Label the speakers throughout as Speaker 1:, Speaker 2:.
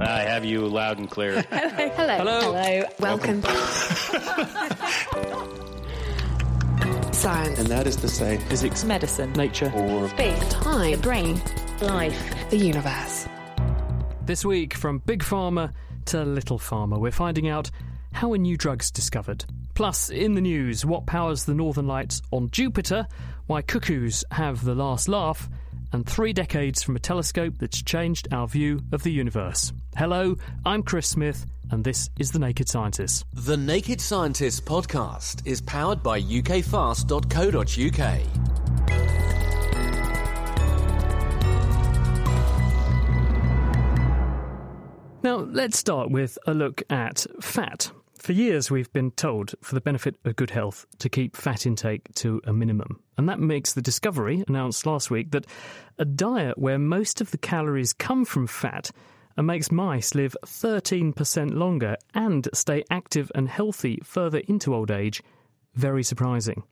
Speaker 1: I have you loud and clear.
Speaker 2: Hello.
Speaker 3: Hello.
Speaker 2: Hello. Welcome. Science.
Speaker 4: And that is to say,
Speaker 3: Physics,
Speaker 2: Medicine.
Speaker 3: nature.
Speaker 4: or
Speaker 2: Space. Time. The brain. Life. The universe.
Speaker 3: This week, from Big Pharma to Little Pharma, we're finding out how a new drug's discovered. Plus, in the news, what powers the northern lights on Jupiter, why cuckoos have the last laugh, and three decades from a telescope that's changed our view of the universe. Hello, I'm Chris Smith, and this is The Naked Scientist.
Speaker 5: The Naked Scientist podcast is powered by ukfast.co.uk.
Speaker 3: Now, let's start with a look at fat. For years, we've been told, for the benefit of good health, to keep fat intake to a minimum. And that makes the discovery, announced last week, that a diet where most of the calories come from fat and makes mice live 13% longer and stay active and healthy further into old age, very surprising.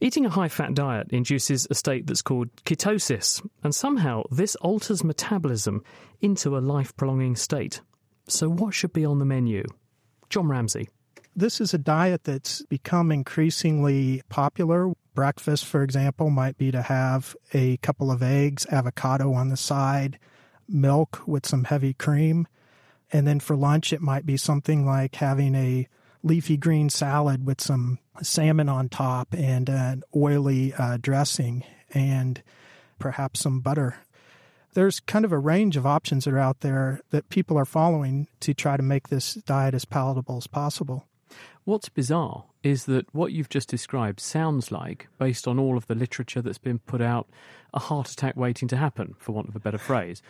Speaker 3: Eating a high fat diet induces a state that's called ketosis, and somehow this alters metabolism into a life prolonging state. So, what should be on the menu? John Ramsey.
Speaker 6: This is a diet that's become increasingly popular. Breakfast, for example, might be to have a couple of eggs, avocado on the side, milk with some heavy cream. And then for lunch, it might be something like having a leafy green salad with some salmon on top and an oily uh, dressing and perhaps some butter. There's kind of a range of options that are out there that people are following to try to make this diet as palatable as possible.
Speaker 3: What's bizarre is that what you've just described sounds like, based on all of the literature that's been put out, a heart attack waiting to happen, for want of a better phrase.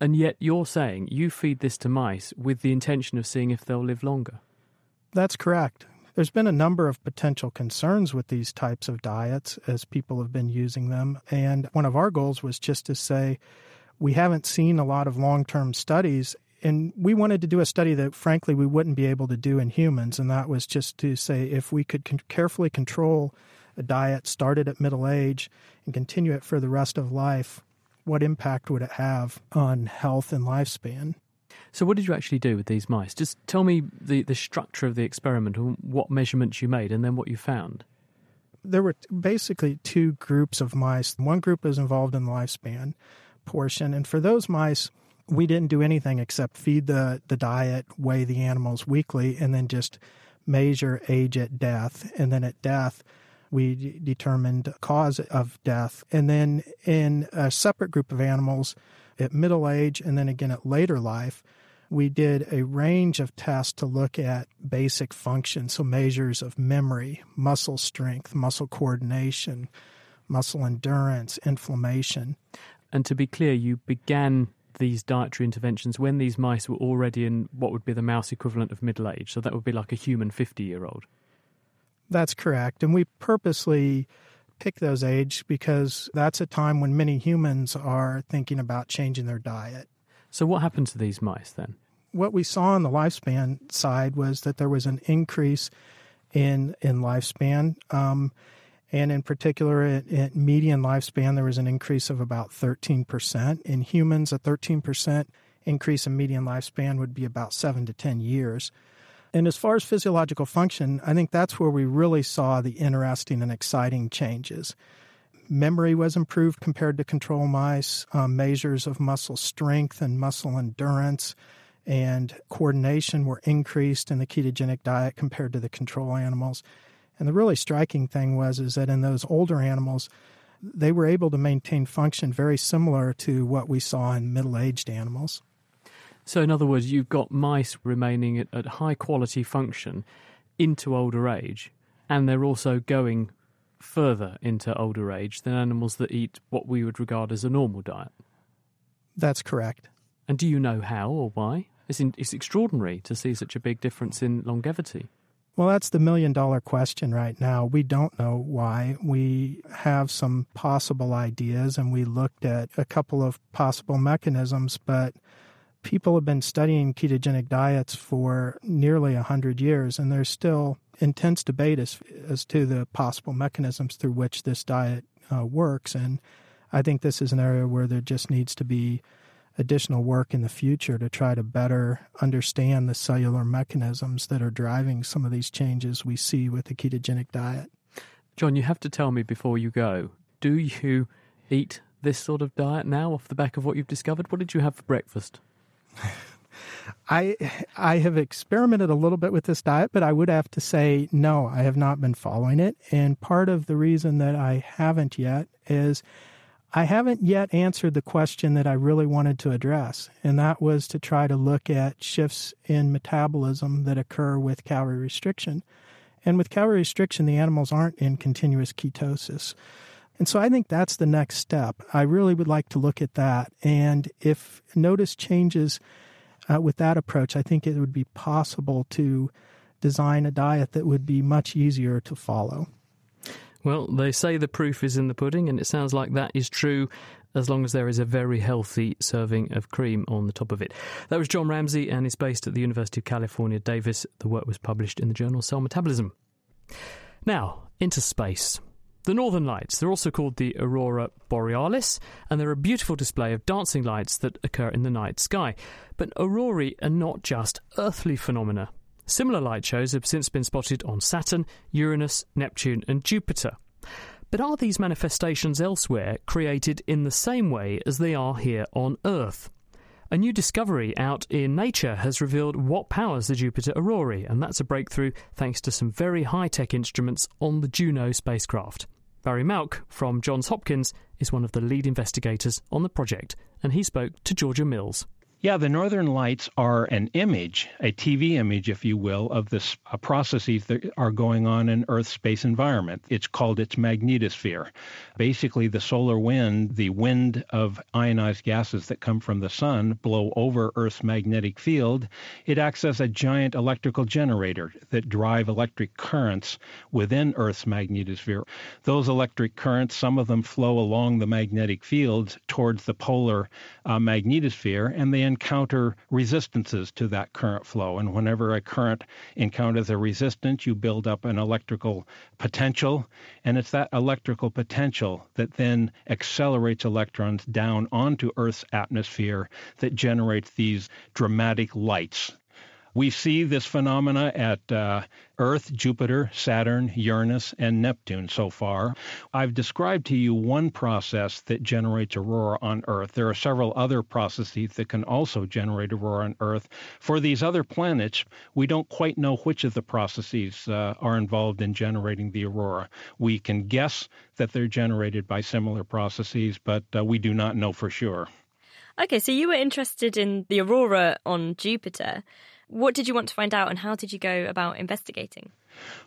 Speaker 3: And yet you're saying you feed this to mice with the intention of seeing if they'll live longer.
Speaker 6: That's correct. There's been a number of potential concerns with these types of diets as people have been using them. And one of our goals was just to say, we haven't seen a lot of long term studies. And we wanted to do a study that, frankly, we wouldn't be able to do in humans. And that was just to say if we could con- carefully control a diet started at middle age and continue it for the rest of life, what impact would it have on health and lifespan?
Speaker 3: So, what did you actually do with these mice? Just tell me the, the structure of the experiment and what measurements you made and then what you found.
Speaker 6: There were basically two groups of mice. One group was involved in the lifespan portion, and for those mice, we didn't do anything except feed the, the diet, weigh the animals weekly, and then just measure age at death. And then at death, we d- determined cause of death. And then in a separate group of animals at middle age and then again at later life, we did a range of tests to look at basic functions, so measures of memory, muscle strength, muscle coordination, muscle endurance, inflammation.
Speaker 3: And to be clear, you began these dietary interventions when these mice were already in what would be the mouse equivalent of middle age. So that would be like a human 50 year old.
Speaker 6: That's correct. And we purposely pick those age because that's a time when many humans are thinking about changing their diet.
Speaker 3: So, what happened to these mice then?
Speaker 6: What we saw on the lifespan side was that there was an increase in in lifespan. Um, and in particular, at, at, median lifespan, there was an increase of about 13%. In humans, a 13% increase in median lifespan would be about 7 to 10 years. And as far as physiological function, I think that's where we really saw the interesting and exciting changes. Memory was improved compared to control mice, um, measures of muscle strength and muscle endurance and coordination were increased in the ketogenic diet compared to the control animals. And the really striking thing was is that in those older animals, they were able to maintain function very similar to what we saw in middle-aged animals.
Speaker 3: So, in other words, you've got mice remaining at, at high quality function into older age, and they're also going further into older age than animals that eat what we would regard as a normal diet.
Speaker 6: That's correct.
Speaker 3: And do you know how or why? It's, in, it's extraordinary to see such a big difference in longevity.
Speaker 6: Well, that's the million dollar question right now. We don't know why. We have some possible ideas and we looked at a couple of possible mechanisms, but people have been studying ketogenic diets for nearly 100 years, and there's still intense debate as, as to the possible mechanisms through which this diet uh, works. And I think this is an area where there just needs to be additional work in the future to try to better understand the cellular mechanisms that are driving some of these changes we see with the ketogenic diet.
Speaker 3: John, you have to tell me before you go do you eat this sort of diet now off the back of what you've discovered? What did you have for breakfast?
Speaker 6: I I have experimented a little bit with this diet, but I would have to say no, I have not been following it. And part of the reason that I haven't yet is I haven't yet answered the question that I really wanted to address, and that was to try to look at shifts in metabolism that occur with calorie restriction. And with calorie restriction, the animals aren't in continuous ketosis. And so I think that's the next step. I really would like to look at that. And if notice changes uh, with that approach, I think it would be possible to design a diet that would be much easier to follow.
Speaker 3: Well, they say the proof is in the pudding, and it sounds like that is true as long as there is a very healthy serving of cream on the top of it. That was John Ramsey, and is based at the University of California, Davis. The work was published in the journal Cell Metabolism. Now, into space. The Northern Lights, they're also called the Aurora Borealis, and they're a beautiful display of dancing lights that occur in the night sky. But aurorae are not just earthly phenomena. Similar light shows have since been spotted on Saturn, Uranus, Neptune, and Jupiter. But are these manifestations elsewhere created in the same way as they are here on Earth? A new discovery out in Nature has revealed what powers the Jupiter aurorae, and that's a breakthrough thanks to some very high tech instruments on the Juno spacecraft. Barry Mauk from Johns Hopkins is one of the lead investigators on the project, and he spoke to Georgia Mills.
Speaker 4: Yeah, the northern lights are an image, a TV image, if you will, of the uh, processes that are going on in Earth's space environment. It's called its magnetosphere. Basically, the solar wind, the wind of ionized gases that come from the sun, blow over Earth's magnetic field. It acts as a giant electrical generator that drive electric currents within Earth's magnetosphere. Those electric currents, some of them flow along the magnetic fields towards the polar uh, magnetosphere, and they encounter resistances to that current flow. And whenever a current encounters a resistance, you build up an electrical potential. And it's that electrical potential that then accelerates electrons down onto Earth's atmosphere that generates these dramatic lights we see this phenomena at uh, Earth, Jupiter, Saturn, Uranus, and Neptune so far. I've described to you one process that generates aurora on Earth. There are several other processes that can also generate aurora on Earth. For these other planets, we don't quite know which of the processes uh, are involved in generating the aurora. We can guess that they're generated by similar processes, but uh, we do not know for sure.
Speaker 7: Okay, so you were interested in the aurora on Jupiter. What did you want to find out, and how did you go about investigating?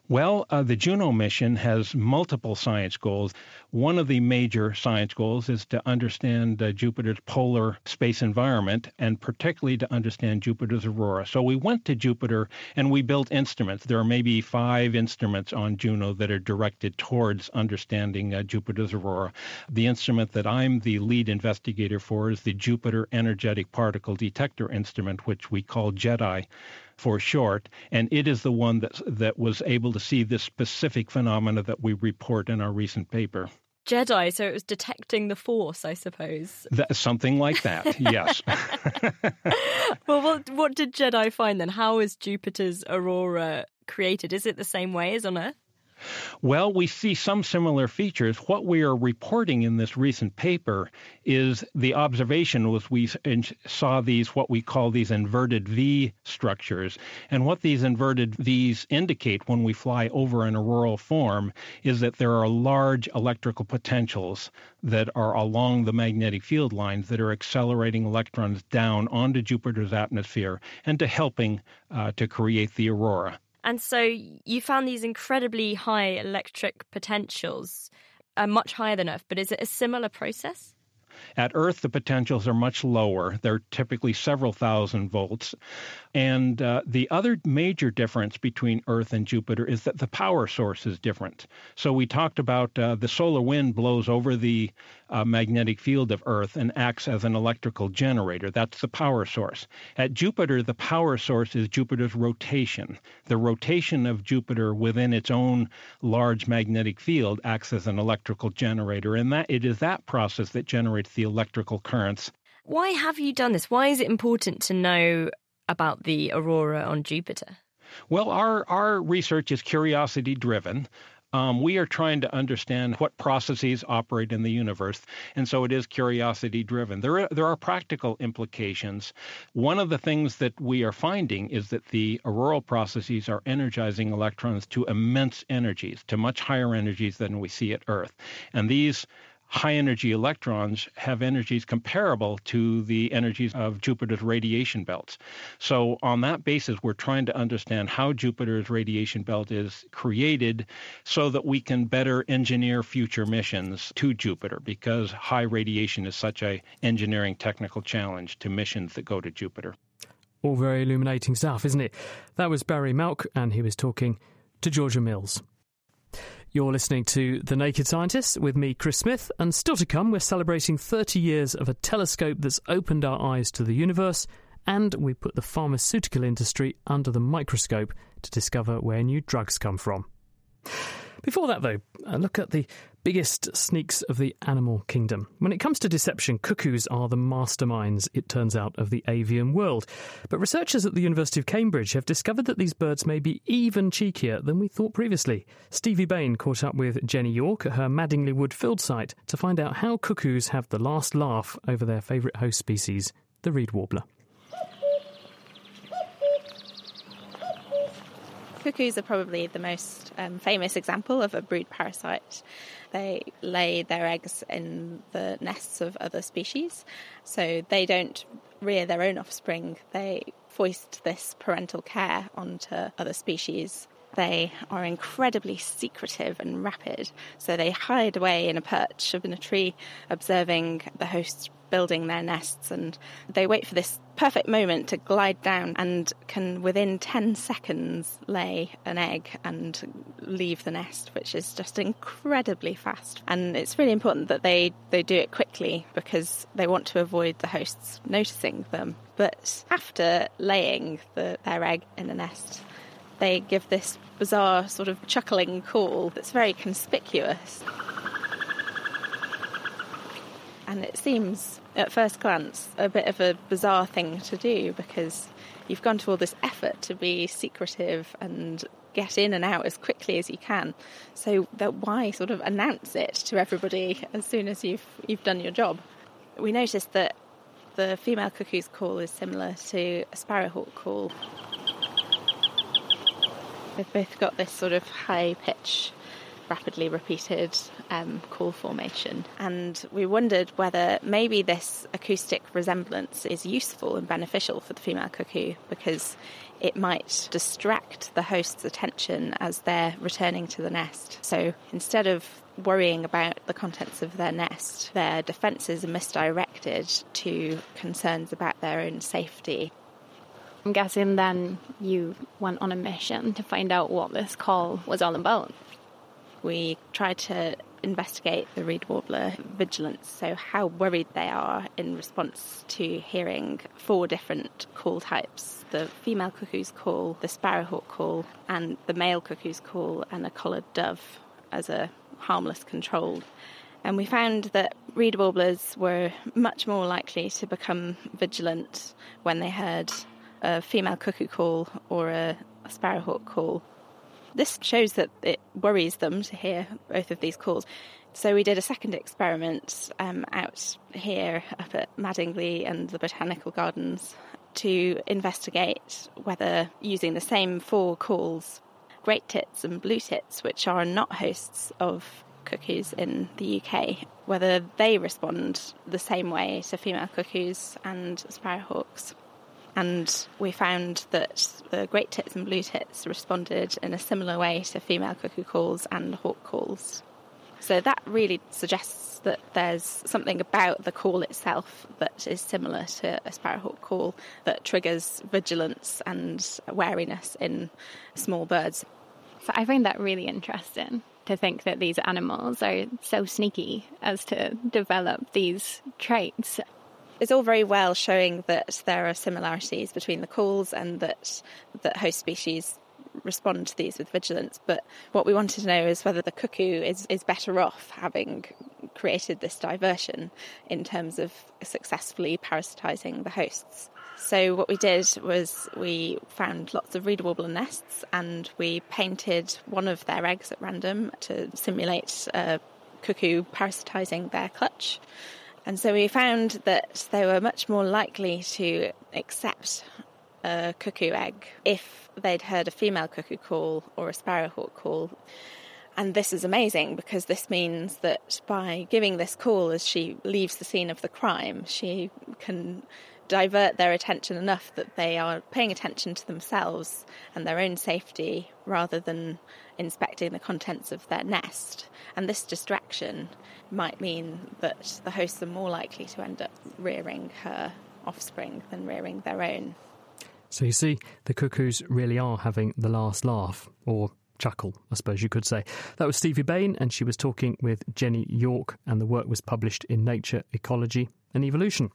Speaker 4: Well, uh, the Juno mission has multiple science goals. One of the major science goals is to understand uh, Jupiter's polar space environment and particularly to understand Jupiter's aurora. So we went to Jupiter and we built instruments. There are maybe five instruments on Juno that are directed towards understanding uh, Jupiter's aurora. The instrument that I'm the lead investigator for is the Jupiter Energetic Particle Detector Instrument, which we call JEDI for short, and it is the one that that was able to see this specific phenomena that we report in our recent paper.
Speaker 7: Jedi, so it was detecting the Force, I suppose.
Speaker 4: That, something like that, yes.
Speaker 7: well, what, what did Jedi find then? How is Jupiter's aurora created? Is it the same way as on Earth?
Speaker 4: Well, we see some similar features. What we are reporting in this recent paper is the observation was we saw these what we call these inverted V structures. And what these inverted Vs indicate when we fly over an auroral form is that there are large electrical potentials that are along the magnetic field lines that are accelerating electrons down onto Jupiter's atmosphere and to helping uh, to create the aurora.
Speaker 7: And so you found these incredibly high electric potentials, uh, much higher than Earth, but is it a similar process?
Speaker 4: At Earth, the potentials are much lower. They're typically several thousand volts. And uh, the other major difference between Earth and Jupiter is that the power source is different. So we talked about uh, the solar wind blows over the uh, magnetic field of Earth and acts as an electrical generator. That's the power source. At Jupiter, the power source is Jupiter's rotation. The rotation of Jupiter within its own large magnetic field acts as an electrical generator, and that it is that process that generates the electrical currents
Speaker 7: Why have you done this? Why is it important to know about the aurora on Jupiter?
Speaker 4: Well, our, our research is curiosity driven. Um, we are trying to understand what processes operate in the universe, and so it is curiosity driven. There are, there are practical implications. One of the things that we are finding is that the auroral processes are energizing electrons to immense energies, to much higher energies than we see at Earth. And these high energy electrons have energies comparable to the energies of Jupiter's radiation belts. So, on that basis, we're trying to understand how Jupiter's radiation belt is created so that we can better engineer future missions to Jupiter because high radiation is such a engineering technical challenge to missions that go to Jupiter.
Speaker 3: All very illuminating stuff, isn't it? That was Barry Mauk, and he was talking to Georgia Mills. You're listening to The Naked Scientist with me, Chris Smith, and still to come, we're celebrating 30 years of a telescope that's opened our eyes to the universe, and we put the pharmaceutical industry under the microscope to discover where new drugs come from. Before that, though, a look at the biggest sneaks of the animal kingdom. When it comes to deception, cuckoos are the masterminds, it turns out, of the avian world. But researchers at the University of Cambridge have discovered that these birds may be even cheekier than we thought previously. Stevie Bain caught up with Jenny York at her Madingley Wood field site to find out how cuckoos have the last laugh over their favourite host species, the reed warbler.
Speaker 8: Cuckoos are probably the most um, famous example of a brood parasite. They lay their eggs in the nests of other species, so they don't rear their own offspring. They foist this parental care onto other species. They are incredibly secretive and rapid, so they hide away in a perch in a tree, observing the host building their nests, and they wait for this perfect moment to glide down and can within 10 seconds lay an egg and leave the nest which is just incredibly fast. And it's really important that they they do it quickly because they want to avoid the hosts noticing them. But after laying the, their egg in the nest they give this bizarre sort of chuckling call that's very conspicuous and it seems at first glance a bit of a bizarre thing to do because you've gone to all this effort to be secretive and get in and out as quickly as you can. So that why sort of announce it to everybody as soon as you've you've done your job? We noticed that the female cuckoo's call is similar to a sparrowhawk call. They've both got this sort of high pitch rapidly repeated um, call formation. And we wondered whether maybe this acoustic resemblance is useful and beneficial for the female cuckoo because it might distract the host's attention as they're returning to the nest. So instead of worrying about the contents of their nest, their defences are misdirected to concerns about their own safety.
Speaker 9: I'm guessing then you went on a mission to find out what this call was all about
Speaker 8: we tried to investigate the reed warbler vigilance, so how worried they are in response to hearing four different call types the female cuckoo's call, the sparrowhawk call, and the male cuckoo's call, and a collared dove as a harmless control. And we found that reed warblers were much more likely to become vigilant when they heard a female cuckoo call or a sparrowhawk call this shows that it worries them to hear both of these calls. So we did a second experiment um, out here up at Madingley and the Botanical Gardens to investigate whether using the same four calls, great tits and blue tits, which are not hosts of cuckoos in the UK, whether they respond the same way to female cuckoos and sparrowhawks. And we found that the great tits and blue tits responded in a similar way to female cuckoo calls and hawk calls. So that really suggests that there's something about the call itself that is similar to a sparrowhawk call that triggers vigilance and wariness in small birds.
Speaker 9: So I find that really interesting to think that these animals are so sneaky as to develop these traits
Speaker 8: it's all very well showing that there are similarities between the calls and that that host species respond to these with vigilance. But what we wanted to know is whether the cuckoo is, is better off having created this diversion in terms of successfully parasitising the hosts. So what we did was we found lots of reed warbler nests and we painted one of their eggs at random to simulate a cuckoo parasitising their clutch. And so we found that they were much more likely to accept a cuckoo egg if they'd heard a female cuckoo call or a sparrowhawk call. And this is amazing because this means that by giving this call as she leaves the scene of the crime, she can divert their attention enough that they are paying attention to themselves and their own safety rather than inspecting the contents of their nest. And this distraction might mean that the hosts are more likely to end up rearing her offspring than rearing their own.
Speaker 3: So you see, the cuckoos really are having the last laugh, or chuckle, I suppose you could say. That was Stevie Bain, and she was talking with Jenny York, and the work was published in Nature, Ecology and Evolution.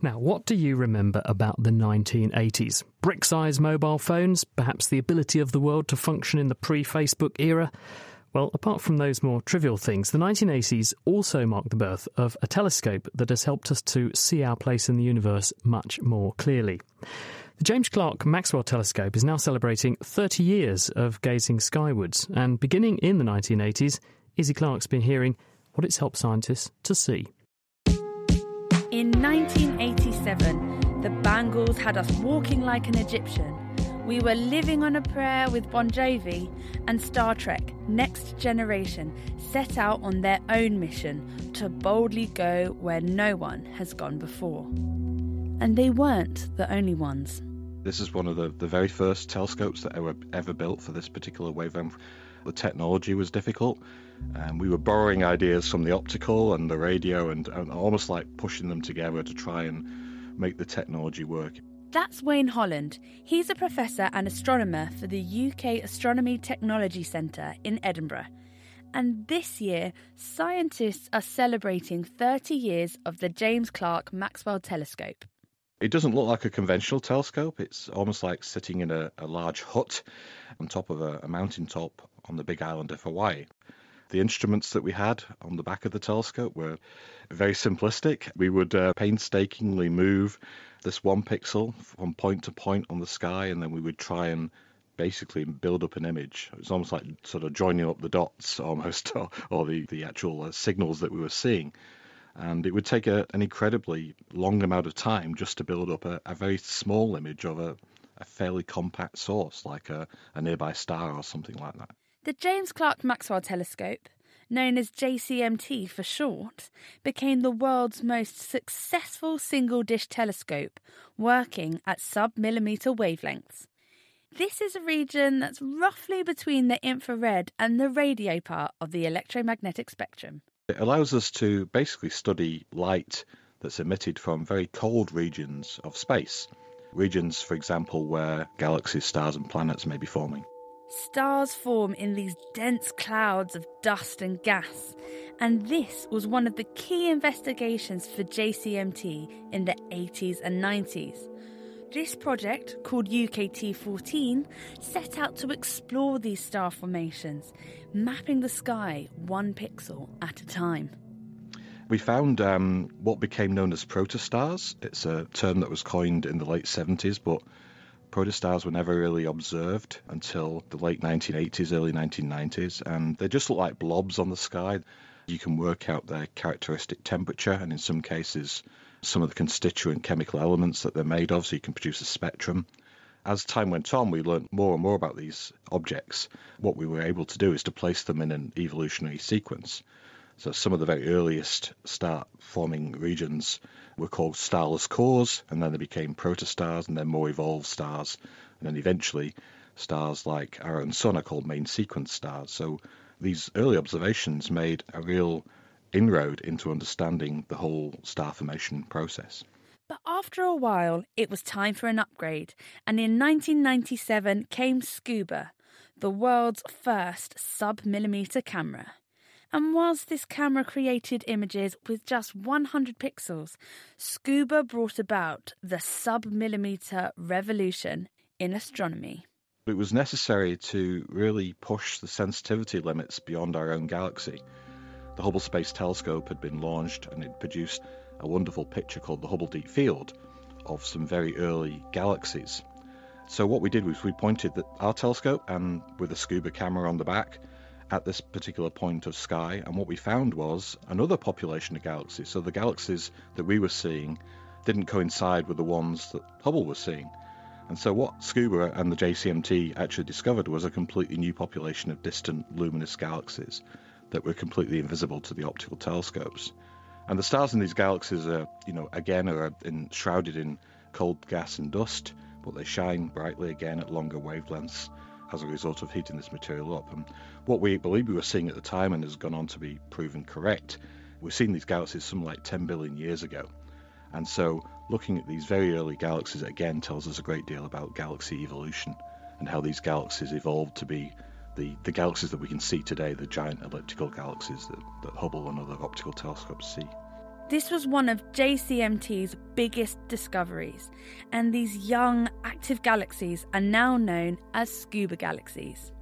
Speaker 3: Now, what do you remember about the 1980s? Brick sized mobile phones? Perhaps the ability of the world to function in the pre Facebook era? Well, apart from those more trivial things, the 1980s also marked the birth of a telescope that has helped us to see our place in the universe much more clearly. The James Clerk Maxwell Telescope is now celebrating 30 years of gazing skywards, and beginning in the 1980s, Izzy Clark's been hearing what it's helped scientists to see.
Speaker 10: In 1987, the Bangles had us walking like an Egyptian. We were living on a prayer with Bon Jovi, and Star Trek Next Generation set out on their own mission to boldly go where no one has gone before. And they weren't the only ones.
Speaker 11: This is one of the, the very first telescopes that were ever built for this particular wavelength. The technology was difficult, and we were borrowing ideas from the optical and the radio and, and almost like pushing them together to try and make the technology work.
Speaker 10: That's Wayne Holland. He's a professor and astronomer for the UK Astronomy Technology Centre in Edinburgh. And this year, scientists are celebrating 30 years of the James Clerk Maxwell Telescope.
Speaker 11: It doesn't look like a conventional telescope. It's almost like sitting in a, a large hut on top of a, a mountain top on the big island of Hawaii. The instruments that we had on the back of the telescope were very simplistic. We would uh, painstakingly move this one pixel from point to point on the sky, and then we would try and basically build up an image. It was almost like sort of joining up the dots almost, or, or the, the actual uh, signals that we were seeing. And it would take a, an incredibly long amount of time just to build up a, a very small image of a, a fairly compact source, like a, a nearby star or something like that.
Speaker 10: The James Clerk Maxwell Telescope, known as JCMT for short, became the world's most successful single dish telescope, working at sub millimeter wavelengths. This is a region that's roughly between the infrared and the radio part of the electromagnetic spectrum.
Speaker 11: It allows us to basically study light that's emitted from very cold regions of space. Regions, for example, where galaxies, stars, and planets may be forming.
Speaker 10: Stars form in these dense clouds of dust and gas, and this was one of the key investigations for JCMT in the 80s and 90s. This project, called UKT 14, set out to explore these star formations, mapping the sky one pixel at a time.
Speaker 11: We found um, what became known as protostars. It's a term that was coined in the late 70s, but protostars were never really observed until the late 1980s, early 1990s, and they just look like blobs on the sky. You can work out their characteristic temperature, and in some cases, some of the constituent chemical elements that they're made of, so you can produce a spectrum. As time went on, we learned more and more about these objects. What we were able to do is to place them in an evolutionary sequence. So some of the very earliest star forming regions were called starless cores, and then they became protostars, and then more evolved stars, and then eventually stars like our own sun are called main sequence stars. So these early observations made a real inroad into understanding the whole star formation process.
Speaker 10: But after a while, it was time for an upgrade, and in 1997 came Scuba, the world's first sub millimeter camera. And whilst this camera created images with just 100 pixels, Scuba brought about the sub millimeter revolution in astronomy.
Speaker 11: It was necessary to really push the sensitivity limits beyond our own galaxy. The Hubble Space Telescope had been launched and it produced a wonderful picture called the Hubble Deep Field of some very early galaxies. So what we did was we pointed our telescope and with a scuba camera on the back at this particular point of sky, and what we found was another population of galaxies. So the galaxies that we were seeing didn't coincide with the ones that Hubble was seeing. And so what Scuba and the JCMT actually discovered was a completely new population of distant luminous galaxies that were completely invisible to the optical telescopes. And the stars in these galaxies are, you know, again are in, shrouded in cold gas and dust, but they shine brightly again at longer wavelengths as a result of heating this material up. And what we believe we were seeing at the time and has gone on to be proven correct, we're seeing these galaxies some like 10 billion years ago. And so looking at these very early galaxies again tells us a great deal about galaxy evolution and how these galaxies evolved to be the, the galaxies that we can see today, the giant elliptical galaxies that, that Hubble and other optical telescopes see.
Speaker 10: This was one of JCMT's biggest discoveries, and these young, active galaxies are now known as scuba galaxies.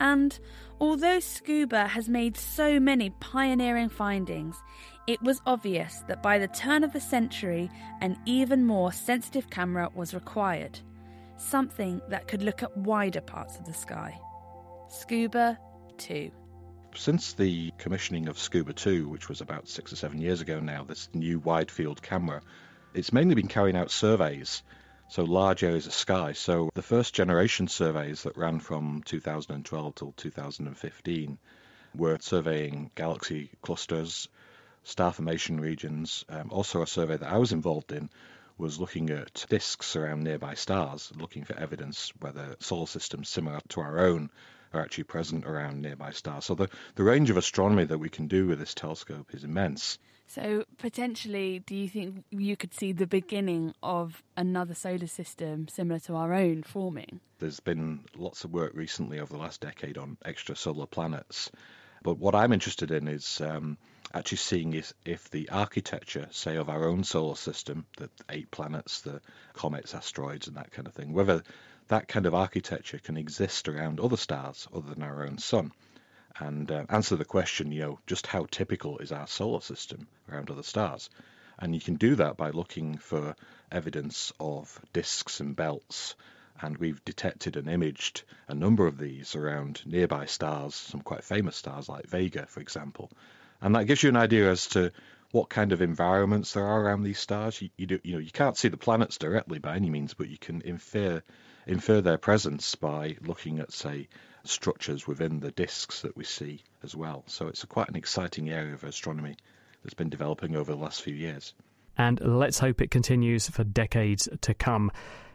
Speaker 10: And although Scuba has made so many pioneering findings, it was obvious that by the turn of the century, an even more sensitive camera was required, something that could look at wider parts of the sky. Scuba 2.
Speaker 11: Since the commissioning of Scuba 2, which was about six or seven years ago now, this new wide field camera, it's mainly been carrying out surveys, so large areas of sky. So the first generation surveys that ran from 2012 till 2015 were surveying galaxy clusters, star formation regions. Um, also, a survey that I was involved in was looking at disks around nearby stars, looking for evidence whether solar systems similar to our own are actually present around nearby stars. So the, the range of astronomy that we can do with this telescope is immense.
Speaker 10: So potentially, do you think you could see the beginning of another solar system similar to our own forming?
Speaker 11: There's been lots of work recently over the last decade on extrasolar planets. But what I'm interested in is um, actually seeing if, if the architecture, say, of our own solar system, the eight planets, the comets, asteroids, and that kind of thing, whether that kind of architecture can exist around other stars other than our own sun and uh, answer the question, you know, just how typical is our solar system around other stars? And you can do that by looking for evidence of disks and belts. And we've detected and imaged a number of these around nearby stars, some quite famous stars like Vega, for example. And that gives you an idea as to what kind of environments there are around these stars. You, you, do, you know, you can't see the planets directly by any means, but you can infer infer their presence by looking at, say, structures within the disks that we see as well. So it's quite an exciting area of astronomy that's been developing over the last few years.
Speaker 3: And let's hope it continues for decades to come.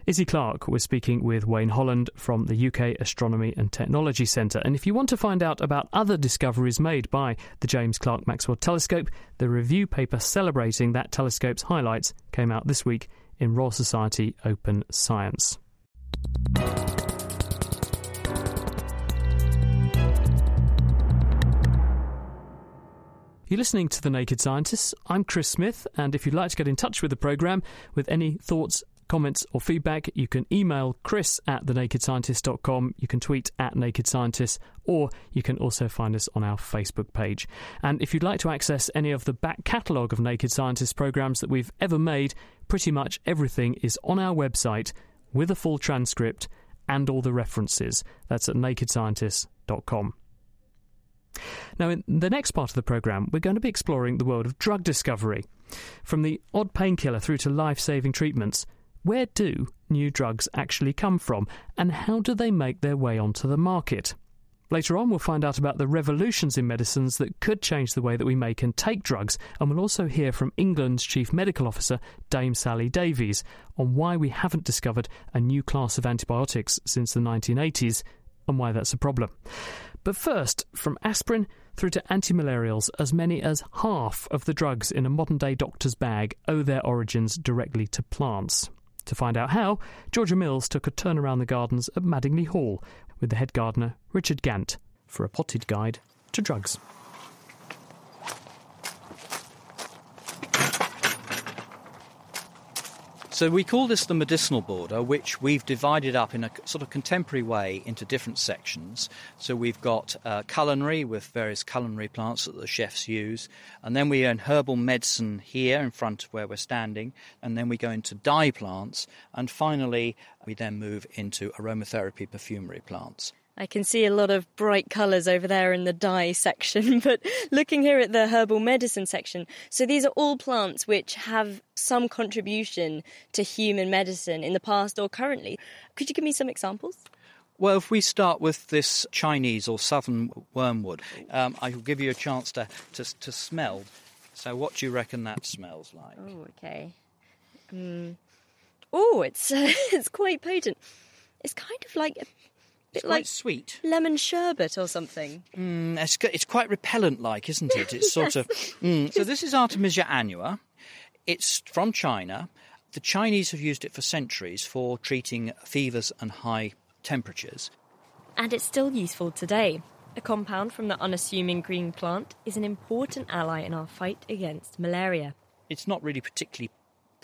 Speaker 3: Izzy Clark was speaking with Wayne Holland from the UK Astronomy and Technology Centre. And if you want to find out about other discoveries made by the James Clerk Maxwell Telescope, the review paper celebrating that telescope's highlights came out this week in Royal Society Open Science. You're listening to The Naked Scientists. I'm Chris Smith, and if you'd like to get in touch with the programme with any thoughts, comments, or feedback, you can email chris at thenakedscientist.com, you can tweet at Naked Scientists, or you can also find us on our Facebook page. And if you'd like to access any of the back catalogue of Naked Scientists programmes that we've ever made, pretty much everything is on our website with a full transcript and all the references. That's at nakedscientists.com. Now, in the next part of the programme, we're going to be exploring the world of drug discovery. From the odd painkiller through to life saving treatments, where do new drugs actually come from, and how do they make their way onto the market? Later on, we'll find out about the revolutions in medicines that could change the way that we make and take drugs, and we'll also hear from England's Chief Medical Officer, Dame Sally Davies, on why we haven't discovered a new class of antibiotics since the 1980s and why that's a problem. But first, from aspirin through to antimalarials, as many as half of the drugs in a modern day doctor's bag owe their origins directly to plants. To find out how, Georgia Mills took a turn around the gardens at Madingley Hall with the head gardener, Richard Gant, for a potted guide to drugs.
Speaker 12: So we call this the medicinal border, which we've divided up in a sort of contemporary way into different sections. So we've got uh, culinary with various culinary plants that the chefs use, and then we earn herbal medicine here in front of where we're standing, and then we go into dye plants, and finally we then move into aromatherapy perfumery plants.
Speaker 7: I can see a lot of bright colours over there in the dye section, but looking here at the herbal medicine section, so these are all plants which have some contribution to human medicine in the past or currently. Could you give me some examples?
Speaker 12: Well, if we start with this Chinese or southern wormwood, um, I will give you a chance to, to, to smell. So, what do you reckon that smells like?
Speaker 7: Oh, okay. Um, oh, it's uh, it's quite potent. It's kind of like a bit
Speaker 12: quite
Speaker 7: like
Speaker 12: sweet.
Speaker 7: lemon sherbet or something.
Speaker 12: Mm, it's, it's quite repellent like, isn't it? It's sort of. Mm. So, this is Artemisia annua. It's from China. The Chinese have used it for centuries for treating fevers and high temperatures.
Speaker 7: And it's still useful today. A compound from the unassuming green plant is an important ally in our fight against malaria.
Speaker 12: It's not really particularly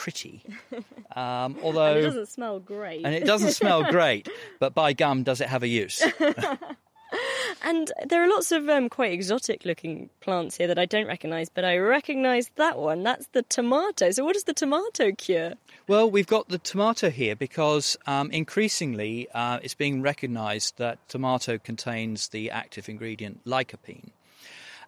Speaker 12: pretty, um, although.
Speaker 7: it doesn't smell great.
Speaker 12: and it doesn't smell great, but by gum, does it have a use?
Speaker 7: And there are lots of um, quite exotic looking plants here that I don't recognise, but I recognise that one. That's the tomato. So, what is the tomato cure?
Speaker 12: Well, we've got the tomato here because um, increasingly uh, it's being recognised that tomato contains the active ingredient lycopene.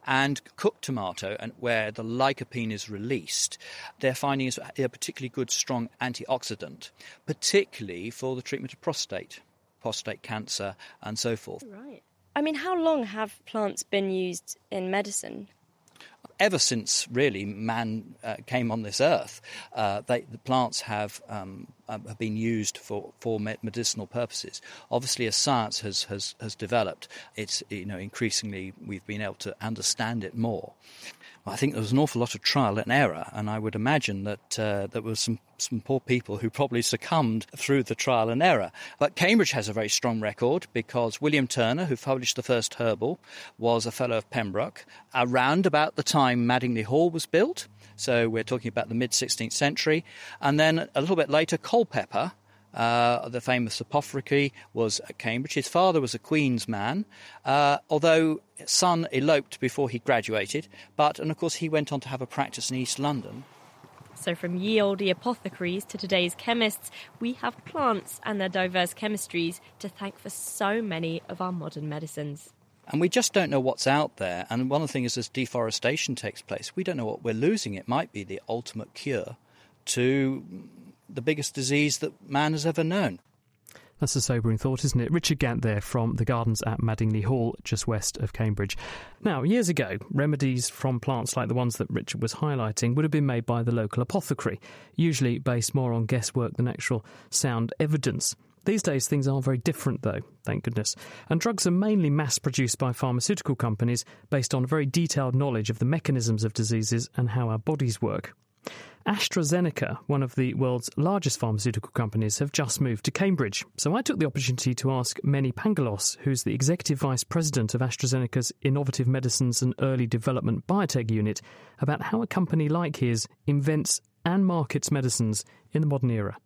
Speaker 12: And cooked tomato, and where the lycopene is released, they're finding is a particularly good, strong antioxidant, particularly for the treatment of prostate, prostate cancer, and so forth.
Speaker 7: Right. I mean, how long have plants been used in medicine?
Speaker 12: Ever since really man uh, came on this earth, uh, they, the plants have um, uh, have been used for for medicinal purposes. Obviously, as science has, has has developed, it's you know increasingly we've been able to understand it more. I think there was an awful lot of trial and error, and I would imagine that uh, there were some, some poor people who probably succumbed through the trial and error. But Cambridge has a very strong record because William Turner, who published the first herbal, was a fellow of Pembroke around about the time Madingley Hall was built. So we're talking about the mid 16th century. And then a little bit later, Culpeper, uh, the famous apothecary was at Cambridge. His father was a Queen's man, uh, although son eloped before he graduated. But, and of course, he went on to have a practice in East London.
Speaker 7: So, from ye olde apothecaries to today's chemists, we have plants and their diverse chemistries to thank for so many of our modern medicines.
Speaker 12: And we just don't know what's out there. And one of the things is, as deforestation takes place, we don't know what we're losing. It might be the ultimate cure to the biggest disease that man has ever known.
Speaker 3: That's a sobering thought, isn't it? Richard Gant there from the gardens at Madingley Hall, just west of Cambridge. Now, years ago, remedies from plants like the ones that Richard was highlighting would have been made by the local apothecary, usually based more on guesswork than actual sound evidence. These days, things aren't very different, though, thank goodness. And drugs are mainly mass produced by pharmaceutical companies based on very detailed knowledge of the mechanisms of diseases and how our bodies work. AstraZeneca, one of the world's largest pharmaceutical companies, have just moved to Cambridge. So I took the opportunity to ask Mene Pangalos, who's the executive vice president of AstraZeneca's Innovative Medicines and Early Development Biotech Unit, about how a company like his invents and markets medicines in the modern era.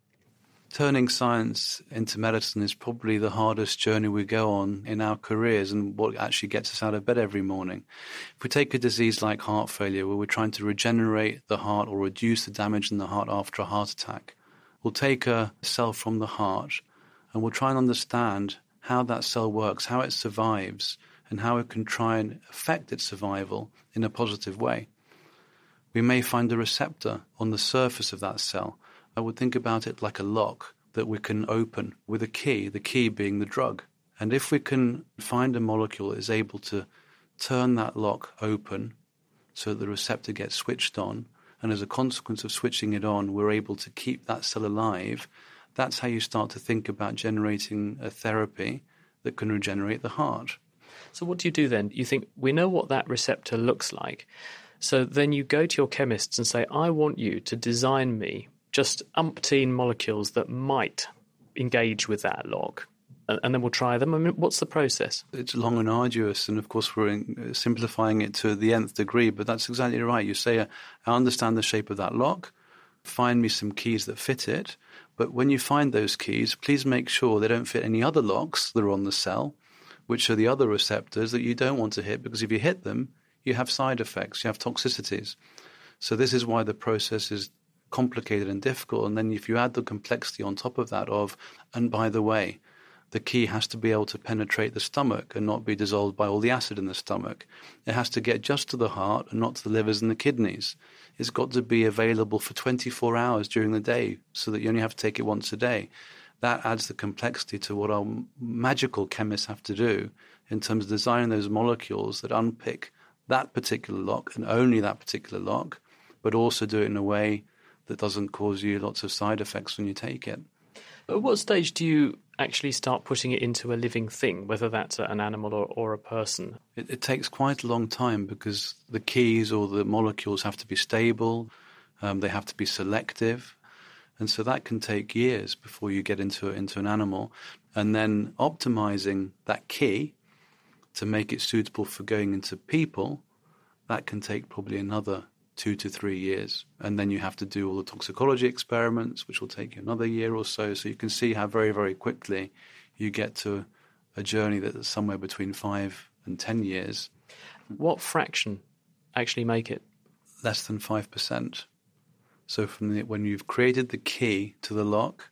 Speaker 13: Turning science into medicine is probably the hardest journey we go on in our careers and what actually gets us out of bed every morning. If we take a disease like heart failure, where we're trying to regenerate the heart or reduce the damage in the heart after a heart attack, we'll take a cell from the heart and we'll try and understand how that cell works, how it survives, and how it can try and affect its survival in a positive way. We may find a receptor on the surface of that cell I would think about it like a lock that we can open with a key, the key being the drug. And if we can find a molecule that is able to turn that lock open so that the receptor gets switched on, and as a consequence of switching it on, we're able to keep that cell alive, that's how you start to think about generating a therapy that can regenerate the heart.
Speaker 3: So, what do you do then? You think, we know what that receptor looks like. So then you go to your chemists and say, I want you to design me just umpteen molecules that might engage with that lock. And then we'll try them. I mean, what's the process?
Speaker 13: It's long and arduous, and of course, we're in, uh, simplifying it to the nth degree. But that's exactly right. You say, I understand the shape of that lock. find me some keys that fit it. But when you find those keys, please make sure they don't fit any other locks that are on the cell, which are the other receptors that you don't want to hit, because if you hit them, you have side effects, you have toxicities. So this is why the process is complicated and difficult. And then if you add the complexity on top of that of, and by the way, the key has to be able to penetrate the stomach and not be dissolved by all the acid in the stomach. It has to get just to the heart and not to the livers and the kidneys. It's got to be available for 24 hours during the day so that you only have to take it once a day. That adds the complexity to what our magical chemists have to do in terms of designing those molecules that unpick that particular lock and only that particular lock, but also do it in a way that doesn't cause you lots of side effects when you take it.
Speaker 3: At what stage do you actually start putting it into a living thing, whether that's an animal or, or a person?
Speaker 13: It, it, takes quite a long time because the keys or the molecules have to be stable, um, they have to be selective. And so that can take years before you get into into an animal, and then optimizing that key to make it suitable for going into people, that can take probably another two to three years. And then you have to do all the toxicology experiments, which will take you another year or so. So you can see how very, very quickly you get to a journey that's somewhere between five and 10 years.
Speaker 3: What fraction actually make it?
Speaker 13: Less than 5%. So from the, when you've created the key to the lock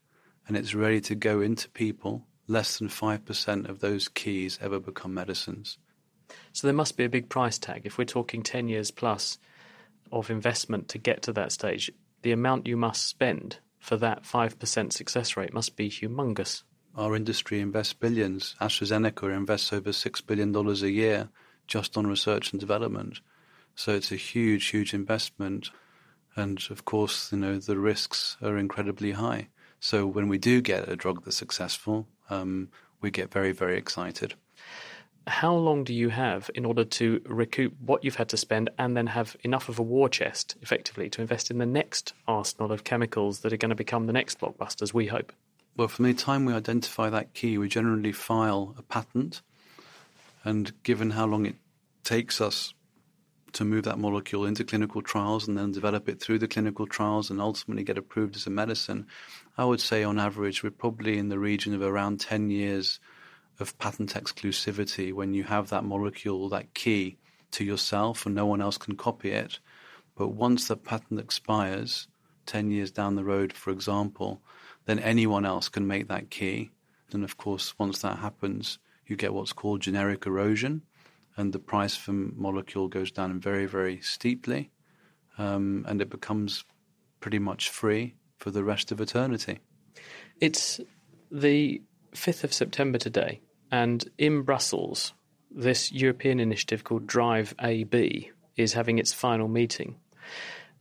Speaker 13: and it's ready to go into people, less than 5% of those keys ever become medicines.
Speaker 3: So there must be a big price tag. If we're talking 10 years plus, of investment to get to that stage, the amount you must spend for that 5% success rate must be humongous.
Speaker 13: Our industry invests billions. AstraZeneca invests over $6 billion a year just on research and development. So it's a huge, huge investment. And of course, you know, the risks are incredibly high. So when we do get a drug that's successful, um, we get very, very excited
Speaker 3: how long do you have in order to recoup what you've had to spend and then have enough of a war chest, effectively, to invest in the next arsenal of chemicals that are going to become the next blockbusters, we hope?
Speaker 13: Well, from the time we identify that key, we generally file a patent. And given how long it takes us to move that molecule into clinical trials and then develop it through the clinical trials and ultimately get approved as a medicine, I would say on average we're probably in the region of around 10 years of patent exclusivity when you have that molecule, that key to yourself and no one else can copy it. But once the patent expires, 10 years down the road, for example, then anyone else can make that key. And of course, once that happens, you get what's called generic erosion, and the price for molecule goes down very, very steeply, um, and it becomes pretty much free for the rest of eternity.
Speaker 3: It's the 5th of September today, and in Brussels, this European initiative called Drive AB is having its final meeting.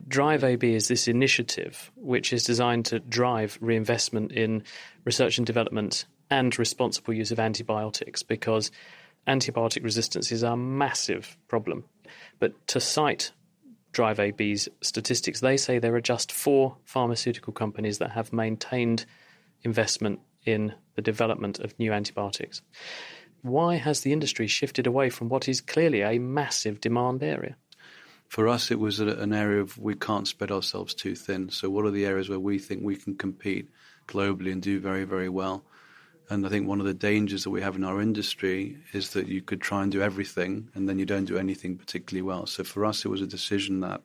Speaker 3: Drive AB is this initiative which is designed to drive reinvestment in research and development and responsible use of antibiotics because antibiotic resistance is a massive problem. But to cite Drive AB's statistics, they say there are just four pharmaceutical companies that have maintained investment in the development of new antibiotics. Why has the industry shifted away from what is clearly a massive demand area?
Speaker 13: For us, it was an area of we can't spread ourselves too thin. So, what are the areas where we think we can compete globally and do very, very well? And I think one of the dangers that we have in our industry is that you could try and do everything and then you don't do anything particularly well. So, for us, it was a decision that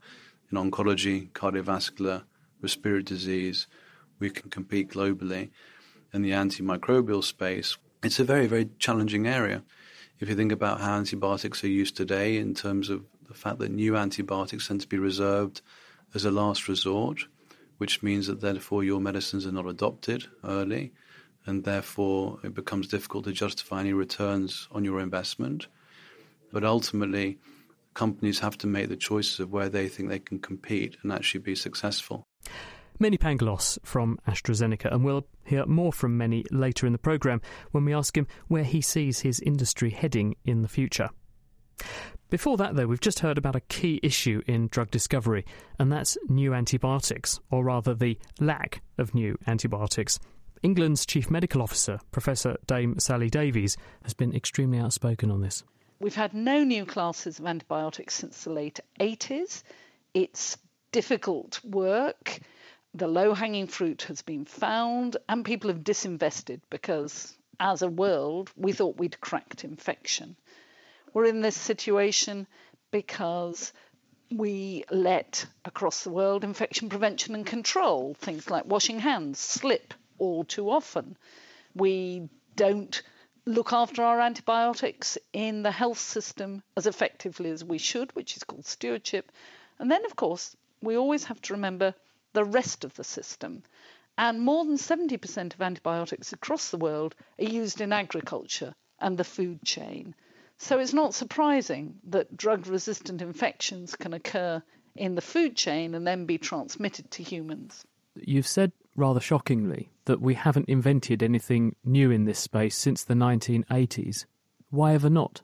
Speaker 13: in oncology, cardiovascular, respiratory disease, we can compete globally in the antimicrobial space, it's a very, very challenging area. If you think about how antibiotics are used today, in terms of the fact that new antibiotics tend to be reserved as a last resort, which means that therefore your medicines are not adopted early, and therefore it becomes difficult to justify any returns on your investment. But ultimately, companies have to make the choices of where they think they can compete and actually be successful.
Speaker 3: Mene Pangalos from AstraZeneca, and we'll hear more from Mene later in the programme when we ask him where he sees his industry heading in the future. Before that, though, we've just heard about a key issue in drug discovery, and that's new antibiotics, or rather the lack of new antibiotics. England's Chief Medical Officer, Professor Dame Sally Davies, has been extremely outspoken on this.
Speaker 14: We've had no new classes of antibiotics since the late 80s. It's difficult work the low hanging fruit has been found, and people have disinvested because, as a world, we thought we'd cracked infection. We're in this situation because we let across the world infection prevention and control, things like washing hands, slip all too often. We don't look after our antibiotics in the health system as effectively as we should, which is called stewardship. And then, of course, we always have to remember the rest of the system. And more than 70% of antibiotics across the world are used in agriculture and the food chain. So it's not surprising that drug resistant infections can occur in the food chain and then be transmitted to humans.
Speaker 3: You've said rather shockingly that we haven't invented anything new in this space since the 1980s. Why ever not?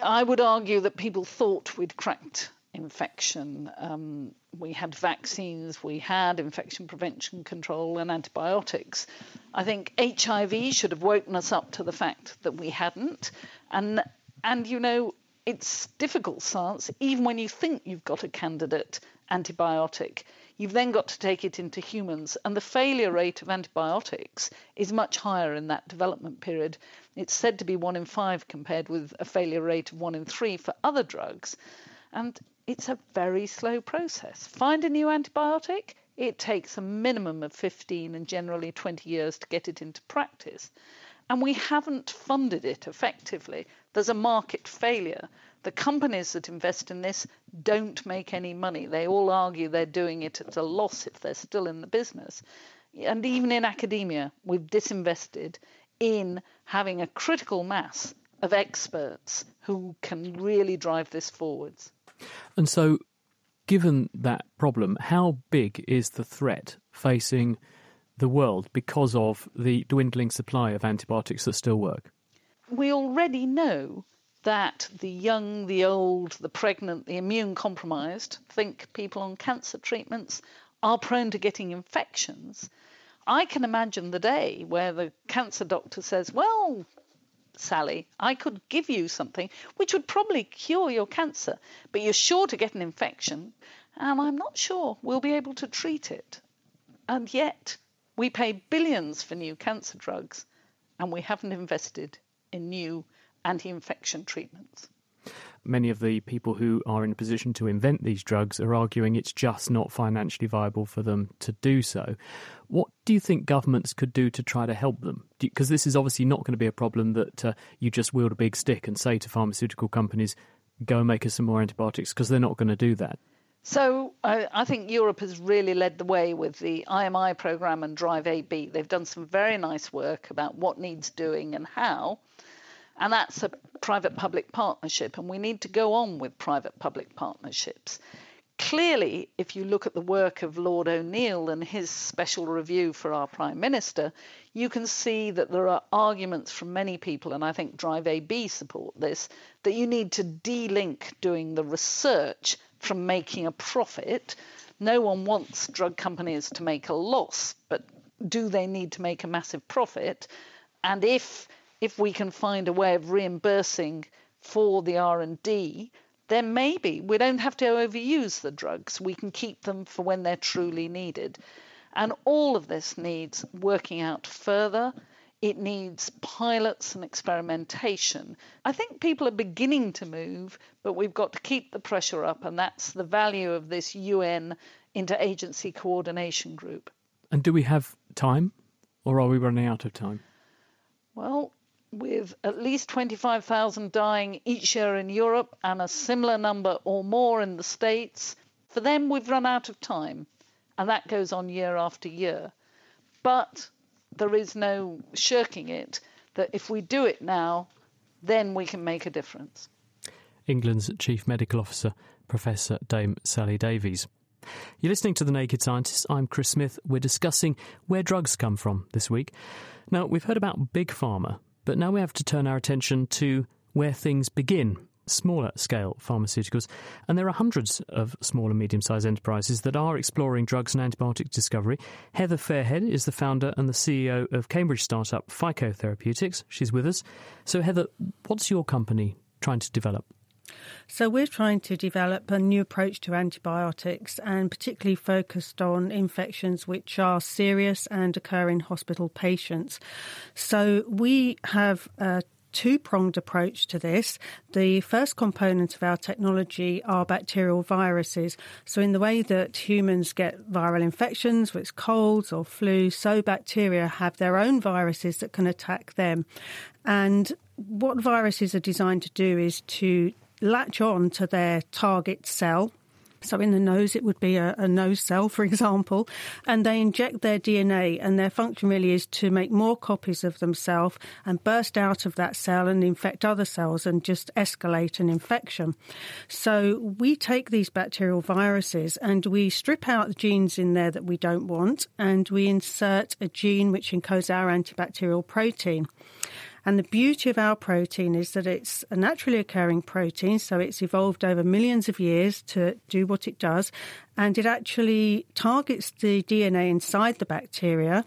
Speaker 14: I would argue that people thought we'd cracked infection. Um, we had vaccines, we had infection prevention control and antibiotics. I think HIV should have woken us up to the fact that we hadn't. And and you know, it's difficult science, even when you think you've got a candidate antibiotic. You've then got to take it into humans, and the failure rate of antibiotics is much higher in that development period. It's said to be one in five compared with a failure rate of one in three for other drugs. And it's a very slow process. Find a new antibiotic, it takes a minimum of 15 and generally 20 years to get it into practice. And we haven't funded it effectively. There's a market failure. The companies that invest in this don't make any money. They all argue they're doing it at a loss if they're still in the business. And even in academia, we've disinvested in having a critical mass of experts who can really drive this forwards.
Speaker 3: And so, given that problem, how big is the threat facing the world because of the dwindling supply of antibiotics that still work?
Speaker 14: We already know that the young, the old, the pregnant, the immune compromised, think people on cancer treatments, are prone to getting infections. I can imagine the day where the cancer doctor says, Well, Sally, I could give you something which would probably cure your cancer, but you're sure to get an infection, and I'm not sure we'll be able to treat it. And yet, we pay billions for new cancer drugs, and we haven't invested in new anti infection treatments
Speaker 3: many of the people who are in a position to invent these drugs are arguing it's just not financially viable for them to do so. What do you think governments could do to try to help them? Because this is obviously not going to be a problem that uh, you just wield a big stick and say to pharmaceutical companies, go and make us some more antibiotics, because they're not going to do that.
Speaker 14: So I, I, think Europe has really led the way with the IMI program and Drive AB. They've done some very nice work about what needs doing and how. And that's a private public partnership, and we need to go on with private public partnerships. Clearly, if you look at the work of Lord O'Neill and his special review for our Prime Minister, you can see that there are arguments from many people, and I think Drive AB support this, that you need to de-link doing the research from making a profit. No one wants drug companies to make a loss, but do they need to make a massive profit? And if if we can find a way of reimbursing for the R&D, then maybe we don't have to overuse the drugs. We can keep them for when they're truly needed. And all of this needs working out further. It needs pilots and experimentation. I think people are beginning to move, but we've got to keep the pressure up, and that's the value of this UN interagency coordination group.
Speaker 3: And do we have time, or are we running out of time?
Speaker 14: Well, with at least 25,000 dying each year in Europe and a similar number or more in the States, for them we've run out of time. And that goes on year after year. But there is no shirking it, that if we do it now, then we can make a difference.
Speaker 3: England's Chief Medical Officer, Professor Dame Sally Davies. You're listening to The Naked Scientist. I'm Chris Smith. We're discussing where drugs come from this week. Now, we've heard about Big Pharma but now we have to turn our attention to where things begin smaller scale pharmaceuticals. And there are hundreds of small and medium sized enterprises that are exploring drugs and antibiotic discovery. Heather Fairhead is the founder and the CEO of Cambridge startup Phico Therapeutics. She's with us. So, Heather, what's your company trying to develop?
Speaker 15: So, we're trying to develop a new approach to antibiotics and particularly focused on infections which are serious and occur in hospital patients. So, we have a two pronged approach to this. The first component of our technology are bacterial viruses. So, in the way that humans get viral infections, with colds or flu, so bacteria have their own viruses that can attack them. And what viruses are designed to do is to latch on to their target cell. So, in the nose, it would be a, a, nose cell, for example, and they inject their DNA, and their function really is to make more copies of themselves and burst out of that cell and infect other cells and just escalate an infection. So, we take these bacterial viruses and we strip out the genes in there that we don't want, and we insert a gene which encodes our antibacterial protein. And the beauty of our protein is that it's a naturally occurring protein, so it's evolved over millions of years to do what it does, and it actually targets the DNA inside the bacteria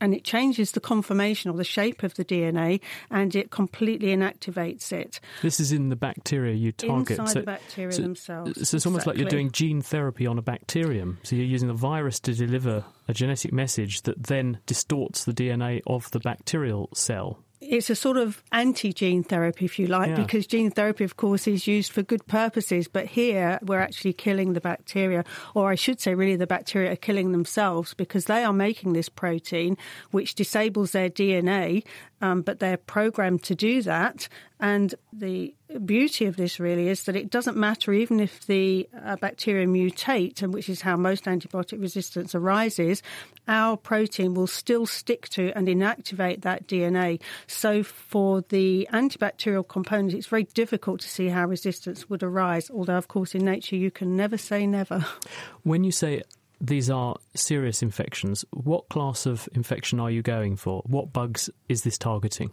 Speaker 15: and it changes the conformation or the shape of the DNA and it completely inactivates it.
Speaker 3: This is in the bacteria you target.
Speaker 15: Inside so, the bacteria
Speaker 3: so,
Speaker 15: themselves.
Speaker 3: So it's almost
Speaker 15: exactly.
Speaker 3: like you're doing gene therapy on a bacterium. So you're using a virus to deliver a genetic message that then distorts the DNA of the bacterial cell
Speaker 15: it's a sort of anti gene therapy, if you like, yeah. because gene therapy, of course, is used for good purposes. But here we're actually killing the bacteria, or I should say, really, the bacteria are killing themselves because they are making this protein which disables their DNA um, but they're programmed to do that. And the beauty of this really is that it doesn't matter even if the uh, bacteria mutate, and which is how most antibiotic resistance arises, our protein will still stick to and inactivate that DNA. So for the antibacterial component, it's very difficult to see how resistance would arise. Although, of course, in nature you can never say never.
Speaker 3: When you say these are serious infections. What class of infection are you going for? What bugs is this targeting?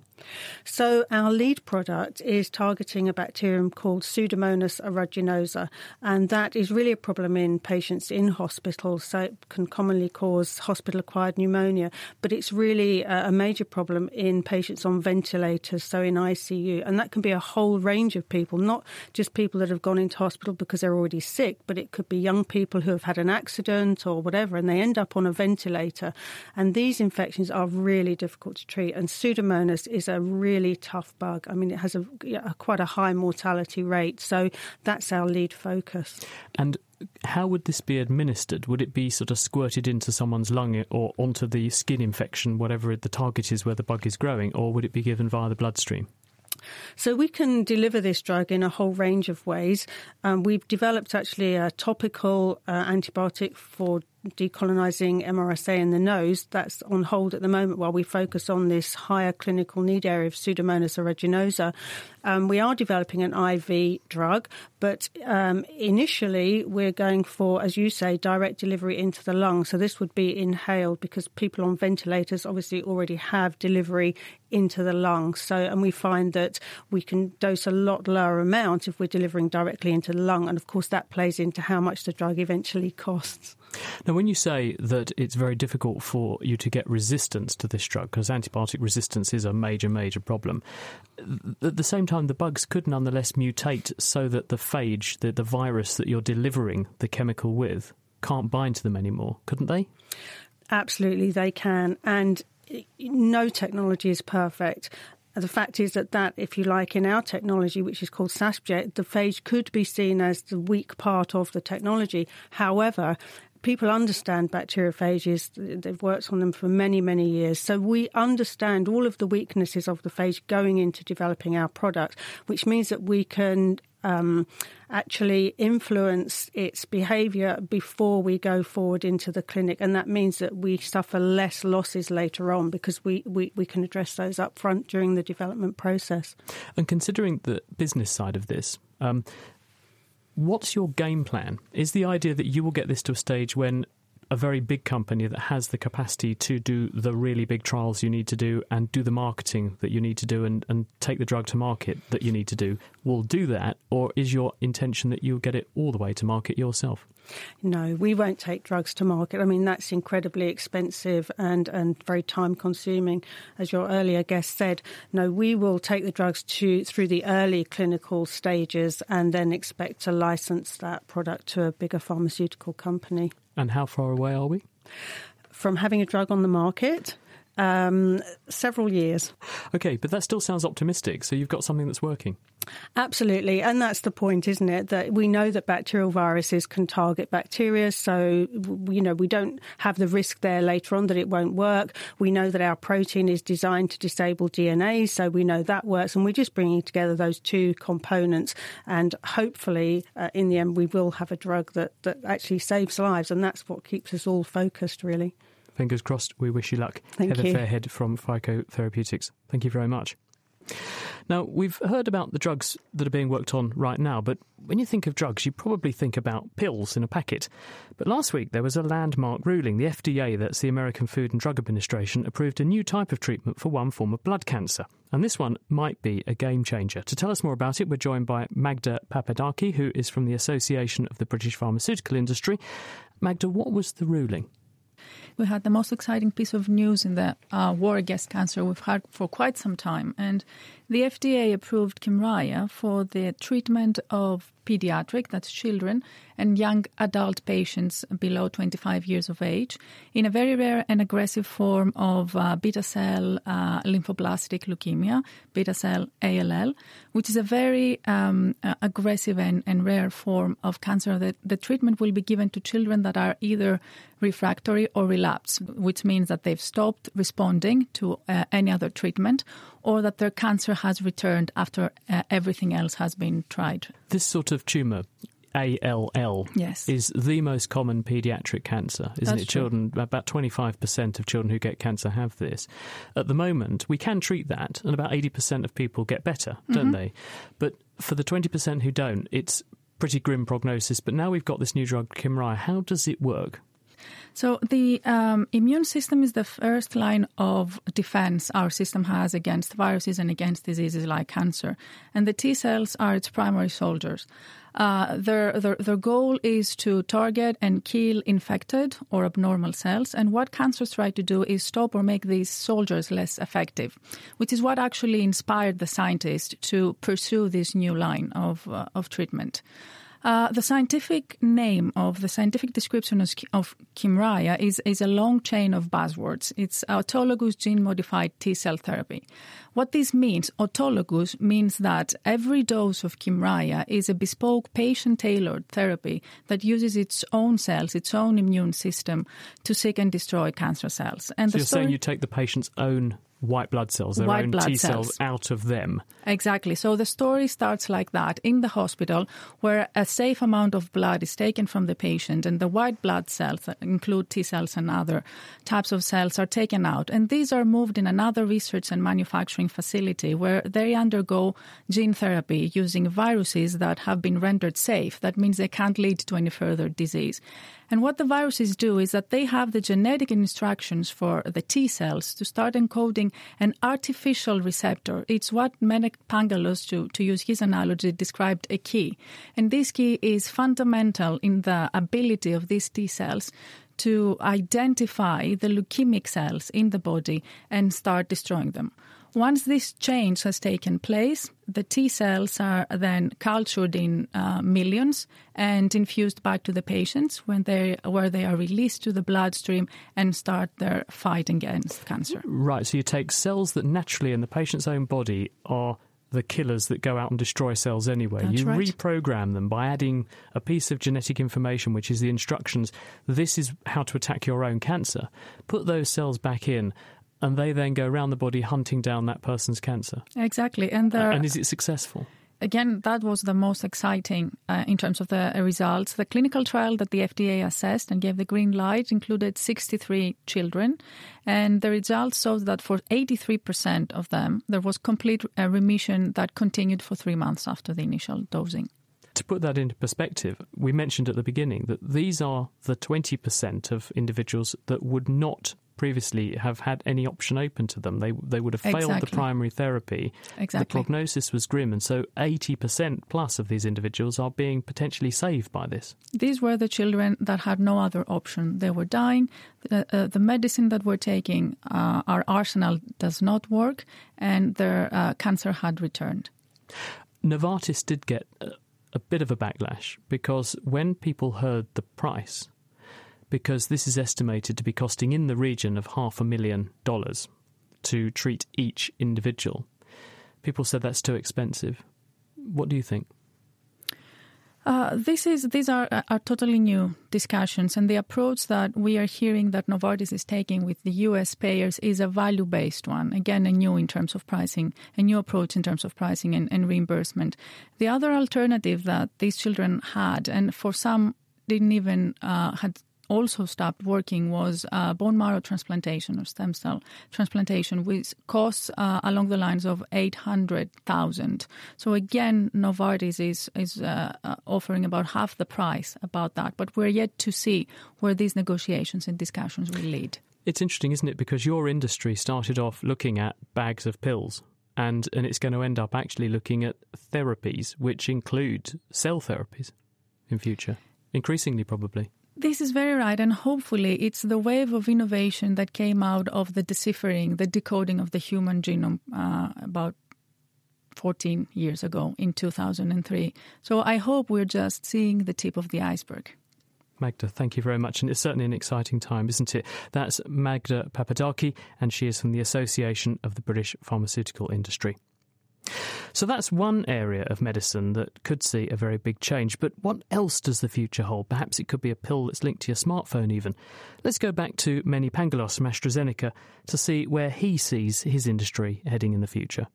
Speaker 15: So, our lead product is targeting a bacterium called Pseudomonas aeruginosa, and that is really a problem in patients in hospital. So, it can commonly cause hospital acquired pneumonia, but it's really a major problem in patients on ventilators, so in ICU. And that can be a whole range of people, not just people that have gone into hospital because they're already sick, but it could be young people who have had an accident or whatever, and they end up on a ventilator. And these infections are really difficult to treat, and Pseudomonas is a really tough bug. I mean, it has a, a quite a high mortality rate, so that's our lead focus.
Speaker 3: And how would this be administered? Would it be sort of squirted into someone's lung eh, or onto the skin infection, whatever the target is where the bug is growing, or would it be given via the bloodstream?
Speaker 15: So we can deliver this drug in a whole range of ways. Um, we've developed actually a topical uh, antibiotic for decolonizing MRSA in the nose. That's on hold at the moment while we focus on this higher clinical need area of Pseudomonas aeruginosa. Um, we are developing an IV drug, but um, initially we're going for, as you say, direct delivery into the lung. So this would be inhaled because people on ventilators obviously already have delivery into the lung. So, and we find that we can dose a lot lower amount if we're delivering directly into the lung. And of course, that plays into how much the drug eventually costs.
Speaker 3: Now, when you say that it's very difficult for you to get resistance to this drug, because antibiotic resistance is a major, major problem, at the same time, the bugs could nonetheless mutate so that the phage, the, the virus that you're delivering the chemical with, can't bind to them anymore, couldn't they?
Speaker 15: Absolutely, they can. And no technology is perfect. The fact is that that, if you like, in our technology, which is called SASPject, the phage could be seen as the weak part of the technology. However, people understand bacteriophages. They've worked on them for many, many years. So we understand all of the weaknesses of the phage going into developing our product, which means that we can um, actually influence its behaviour before we go forward into the clinic. And that means that we suffer less losses later on because we, we, we can address those up front during the development process.
Speaker 3: And considering the business side of this, um, What's your game plan? Is the idea that you will get this to a stage when a very big company that has the capacity to do the really big trials you need to do and do the marketing that you need to do and, and take the drug to market that you need to do will do that? Or is your intention that you'll get it all the way to market yourself?
Speaker 15: No, we won't take drugs to market. I mean, that's incredibly expensive and, and very time consuming. As your earlier guest said, no, we will take the drugs to through the early clinical stages and then expect to license that product to a bigger pharmaceutical company.
Speaker 3: And how far away are we?
Speaker 15: From having a drug on the market, um, several years.
Speaker 3: Okay, but that still sounds optimistic. So you've got something that's working.
Speaker 15: Absolutely, and that's the point, isn't it? That we know that bacterial viruses can target bacteria, so you know we don't have the risk there later on that it won't work. We know that our protein is designed to disable DNA, so we know that works, and we're just bringing together those two components, and hopefully, uh, in the end, we will have a drug that that actually saves lives, and that's what keeps us all focused, really.
Speaker 3: Fingers crossed. We wish you luck.
Speaker 15: Thank
Speaker 3: Heather
Speaker 15: you.
Speaker 3: Fairhead from Phico Therapeutics. Thank you very much. Now, we've heard about the drugs that are being worked on right now, but when you think of drugs, you probably think about pills in a packet. But last week there was a landmark ruling. The FDA, that's the American Food and Drug Administration, approved a new type of treatment for one form of blood cancer. And this one might be a game changer. To tell us more about it, we're joined by Magda Papadaki, who is from the Association of the British Pharmaceutical Industry. Magda, what was the ruling?
Speaker 16: We had the most exciting piece of news in the uh, war against cancer we've had for quite some time. And the FDA approved Kymriah for the treatment of pediatric, that's children, and young adult patients below 25 years of age in a very rare and aggressive form of uh, beta cell uh, lymphoblastic leukemia, beta cell ALL, which is a very um, uh, aggressive and, and, rare form of cancer. That the treatment will be given to children that are either refractory or relapsed, which means that they've stopped responding to uh, any other treatment or that their cancer has returned after uh, everything else has been tried.
Speaker 3: This sort of tumour, ALL,
Speaker 16: yes.
Speaker 3: is the most common paediatric cancer, isn't
Speaker 16: That's
Speaker 3: it? Children, about 25% of children who get cancer have this. At the moment, we can treat that, and about 80% of people get better, don't
Speaker 16: Mhm.
Speaker 3: they? But for the 20% who don't, it's pretty grim prognosis. But now we've got this new drug, Kymriah. How does it work?
Speaker 16: So the um, immune system is the first line of defense our system has against viruses and against diseases like cancer, and the T cells are its primary soldiers. Uh, their, their their goal is to target and kill infected or abnormal cells, and what cancers try to do is stop or make these soldiers less effective, which is what actually inspired the scientists to pursue this new line of uh, of treatment. Uh, the scientific name of the scientific description of, of is, is a long chain of buzzwords. It's autologous gene modified T cell therapy. What this means, autologous, means that every dose of Kymriah is a bespoke patient tailored therapy that uses its own cells, its own immune system to seek and destroy cancer cells. And
Speaker 3: so you're
Speaker 16: story-
Speaker 3: saying you take the patient's own white blood cells, their
Speaker 16: White
Speaker 3: own T cells
Speaker 16: cells.
Speaker 3: out of them.
Speaker 16: Exactly. So the story starts like that in the hospital, where a safe amount of blood is taken from the patient, and the white blood cells, that include T cells and other types of cells, are taken out. And these are moved in another research and manufacturing facility where they undergo gene therapy using viruses that have been rendered safe. That means they can't lead to any further disease. And what the viruses do is that they have the genetic instructions for the T cells to start encoding an artificial receptor. It's what Mene Pangalos, to, to use his analogy, described a key. And this key is fundamental in the ability of these T cells to identify the leukemic cells in the body and start destroying them. Once this change has taken place, the T cells are then cultured in uh, millions and infused back to the patients when they, where they are released to the bloodstream and start their fight against cancer.
Speaker 3: Right, so you take cells that naturally in the patient's own body are the killers that go out and destroy cells anyway.
Speaker 16: That's
Speaker 3: you
Speaker 16: right.
Speaker 3: reprogram them by adding a piece of genetic information, which is the instructions. This is how to attack your own cancer. Put those cells back in, and they then go around the body hunting down that person's cancer.
Speaker 16: Exactly. And there,
Speaker 3: and is it successful?
Speaker 16: Again, that was the most exciting uh, in terms of the uh, results. The clinical trial that the FDA assessed and gave the green light included 63 children, and the results showed that for 83% of them, there was complete uh, remission that continued for three months after the initial dosing.
Speaker 3: To put that into perspective, we mentioned at the beginning that these are the 20% of individuals that would not previously have had any option open to them. They they would have failed
Speaker 16: Exactly.
Speaker 3: the primary therapy. The prognosis was grim, and so 80% plus of these individuals are being potentially saved by this.
Speaker 16: These were the children that had no other option. They were dying. The, uh, the medicine that we're taking, uh, our arsenal does not work, and their uh, cancer had returned.
Speaker 3: Novartis did get a bit of a backlash because when people heard the price, because this is estimated to be costing in the region of half a million dollars to treat each individual, people said that's too expensive. What do you think?
Speaker 16: Uh, this is these are, are totally new discussions, and the approach that we are hearing that Novartis is taking with the U.S. payers is a value-based one. Again, a new in terms of pricing, a new approach in terms of pricing and, and reimbursement. The other alternative that these children had, and for some didn't even uh, had also stopped working was uh, bone marrow transplantation or stem cell transplantation, which costs uh, along the lines of eight hundred thousand. So again, Novartis is is uh, uh, offering about half the price about that, but we're yet to see where these negotiations and discussions will lead.
Speaker 3: It's interesting, isn't it? Because your industry started off looking at bags of pills, and, and it's going to end up actually looking at therapies, which include cell therapies in future, increasingly probably.
Speaker 16: This is very right, and hopefully, it's the wave of innovation that came out of the deciphering, the decoding of the human genome uh, about 14 years ago in 2003. So I hope we're just seeing the tip of the iceberg.
Speaker 3: Magda, thank you very much. And it's certainly an exciting time, isn't it? That's Magda Papadaki, and she is from the Association of the British Pharmaceutical Industry. So that's one area of medicine that could see a very big change. But what else does the future hold? Perhaps it could be a pill that's linked to your smartphone, even. Let's go back to Mene Pangalos from AstraZeneca to see where he sees his industry heading in the future.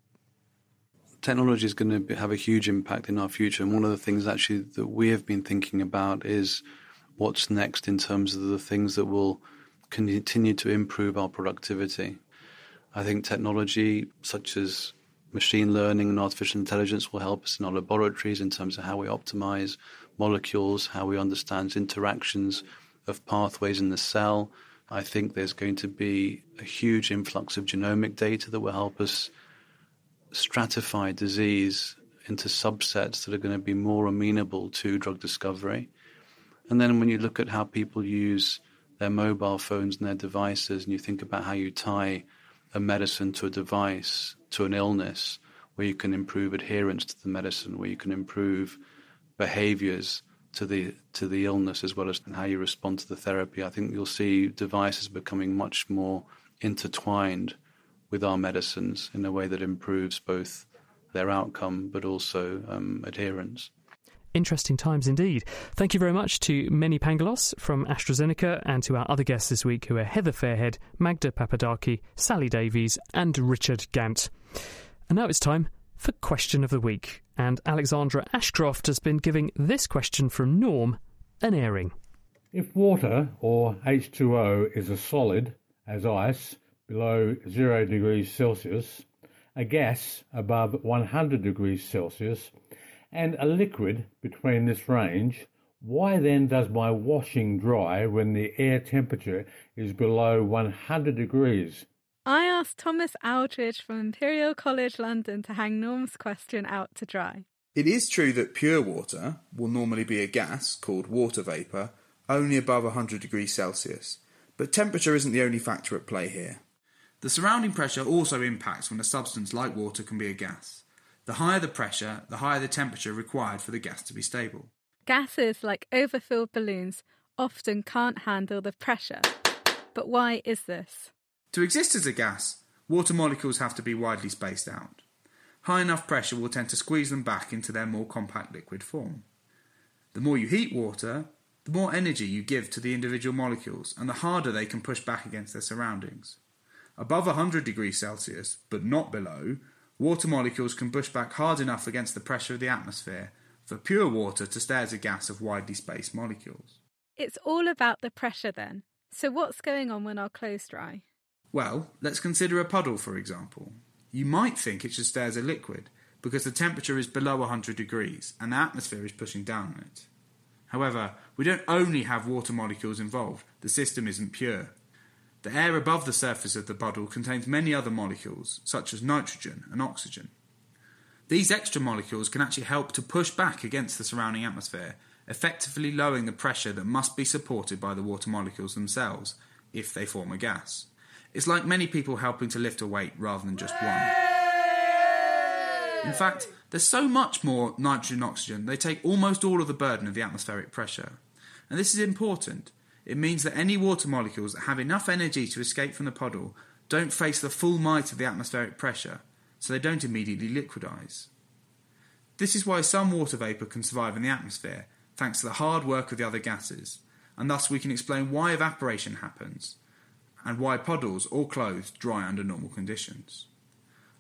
Speaker 13: technology is going to have a huge impact in our future. And one of the things actually that we have been thinking about is what's next in terms of the things that will continue to improve our productivity. I think technology such as machine learning and artificial intelligence will help us in our laboratories in terms of how we optimize molecules, how we understand interactions of pathways in the cell. I think there's going to be a huge influx of genomic data that will help us stratify disease into subsets that are going to be more amenable to drug discovery. And then when you look at how people use their mobile phones and their devices, and you think about how you tie a medicine to a device, to an illness, where you can improve adherence to the medicine, where you can improve behaviors to the to the illness as well as how you respond to the therapy. I think you'll see devices becoming much more intertwined with our medicines in a way that improves both their outcome but also um, adherence.
Speaker 3: Interesting times indeed. Thank you very much to Mene Pangalos from AstraZeneca and to our other guests this week who are Heather Fairhead, Magda Papadaki, Sally Davies, and Richard Gant. And now it's time for Question of the Week. And Alexandra Ashcroft has been giving this question from Norm an airing.
Speaker 17: If water, or H2O, is a solid, as ice, below 0 degrees Celsius, a gas above 100 degrees Celsius, and a liquid between this range, why then does my washing dry when the air temperature is below 100 degrees?
Speaker 18: I asked Thomas Aldridge from Imperial College London to hang Norm's question out to dry.
Speaker 19: It is true that pure water will normally be a gas called water vapour only above 100 degrees Celsius, but temperature isn't the only factor at play here. The surrounding pressure also impacts when a substance like water can be a gas. The higher the pressure, the higher the temperature required for the gas to be stable.
Speaker 18: Gases, like overfilled balloons, often can't handle the pressure. But why is this?
Speaker 19: To exist as a gas, water molecules have to be widely spaced out. High enough pressure will tend to squeeze them back into their more compact liquid form. The more you heat water, the more energy you give to the individual molecules and the harder they can push back against their surroundings. Above 100 degrees Celsius, but not below, water molecules can push back hard enough against the pressure of the atmosphere for pure water to stay as a gas of widely spaced molecules.
Speaker 18: It's all about the pressure then. So, what's going on when our clothes dry?
Speaker 19: Well, let's consider a puddle for example. You might think it should stay as a liquid because the temperature is below 100 degrees and the atmosphere is pushing down on it. However, we don't only have water molecules involved, the system isn't pure. The air above the surface of the puddle contains many other molecules, such as nitrogen and oxygen. These extra molecules can actually help to push back against the surrounding atmosphere, effectively lowering the pressure that must be supported by the water molecules themselves if they form a gas. It's like many people helping to lift a weight rather than just one. In fact, there's so much more nitrogen and oxygen, they take almost all of the burden of the atmospheric pressure. And this is important. It means that any water molecules that have enough energy to escape from the puddle don't face the full might of the atmospheric pressure, so they don't immediately liquidize. This is why some water vapour can survive in the atmosphere, thanks to the hard work of the other gases, and thus we can explain why evaporation happens, and why puddles or clothes dry under normal conditions.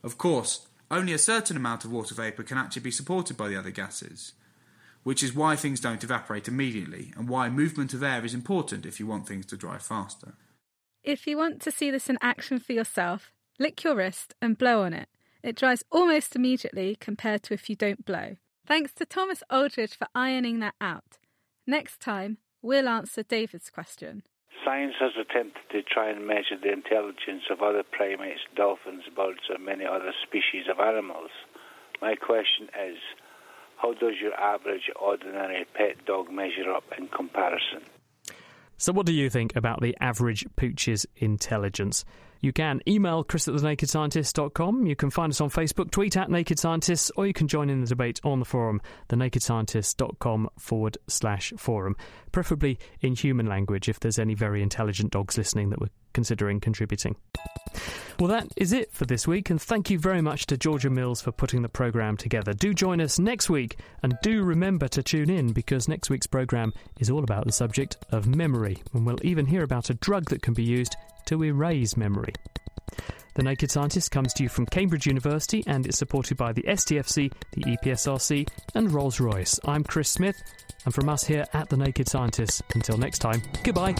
Speaker 19: Of course, only a certain amount of water vapour can actually be supported by the other gases, which is why things don't evaporate immediately and why movement of air is important if you want things to dry faster.
Speaker 18: If you want to see this in action for yourself, lick your wrist and blow on it. It dries almost immediately compared to if you don't blow. Thanks to Thomas Aldridge for ironing that out. Next time, we'll answer David's question.
Speaker 20: Science has attempted to try and measure the intelligence of other primates, dolphins, birds, and many other species of animals. My question is how does your average, ordinary pet dog measure up in comparison?
Speaker 3: So, what do you think about the average pooch's intelligence? You can email chris at thenakedscientist.com. You can find us on Facebook, tweet at Naked Scientists, or you can join in the debate on the forum, thenakedscientist.com forward slash forum, preferably in human language if there's any very intelligent dogs listening that we're considering contributing. Well, that is it for this week, and thank you very much to Georgia Mills for putting the programme together. Do join us next week, and do remember to tune in because next week's programme is all about the subject of memory, and we'll even hear about a drug that can be used to erase memory. The Naked Scientist comes to you from Cambridge University and is supported by the STFC, the EPSRC, and Rolls Royce. I'm Chris Smith, and from us here at The Naked Scientist, until next time, goodbye.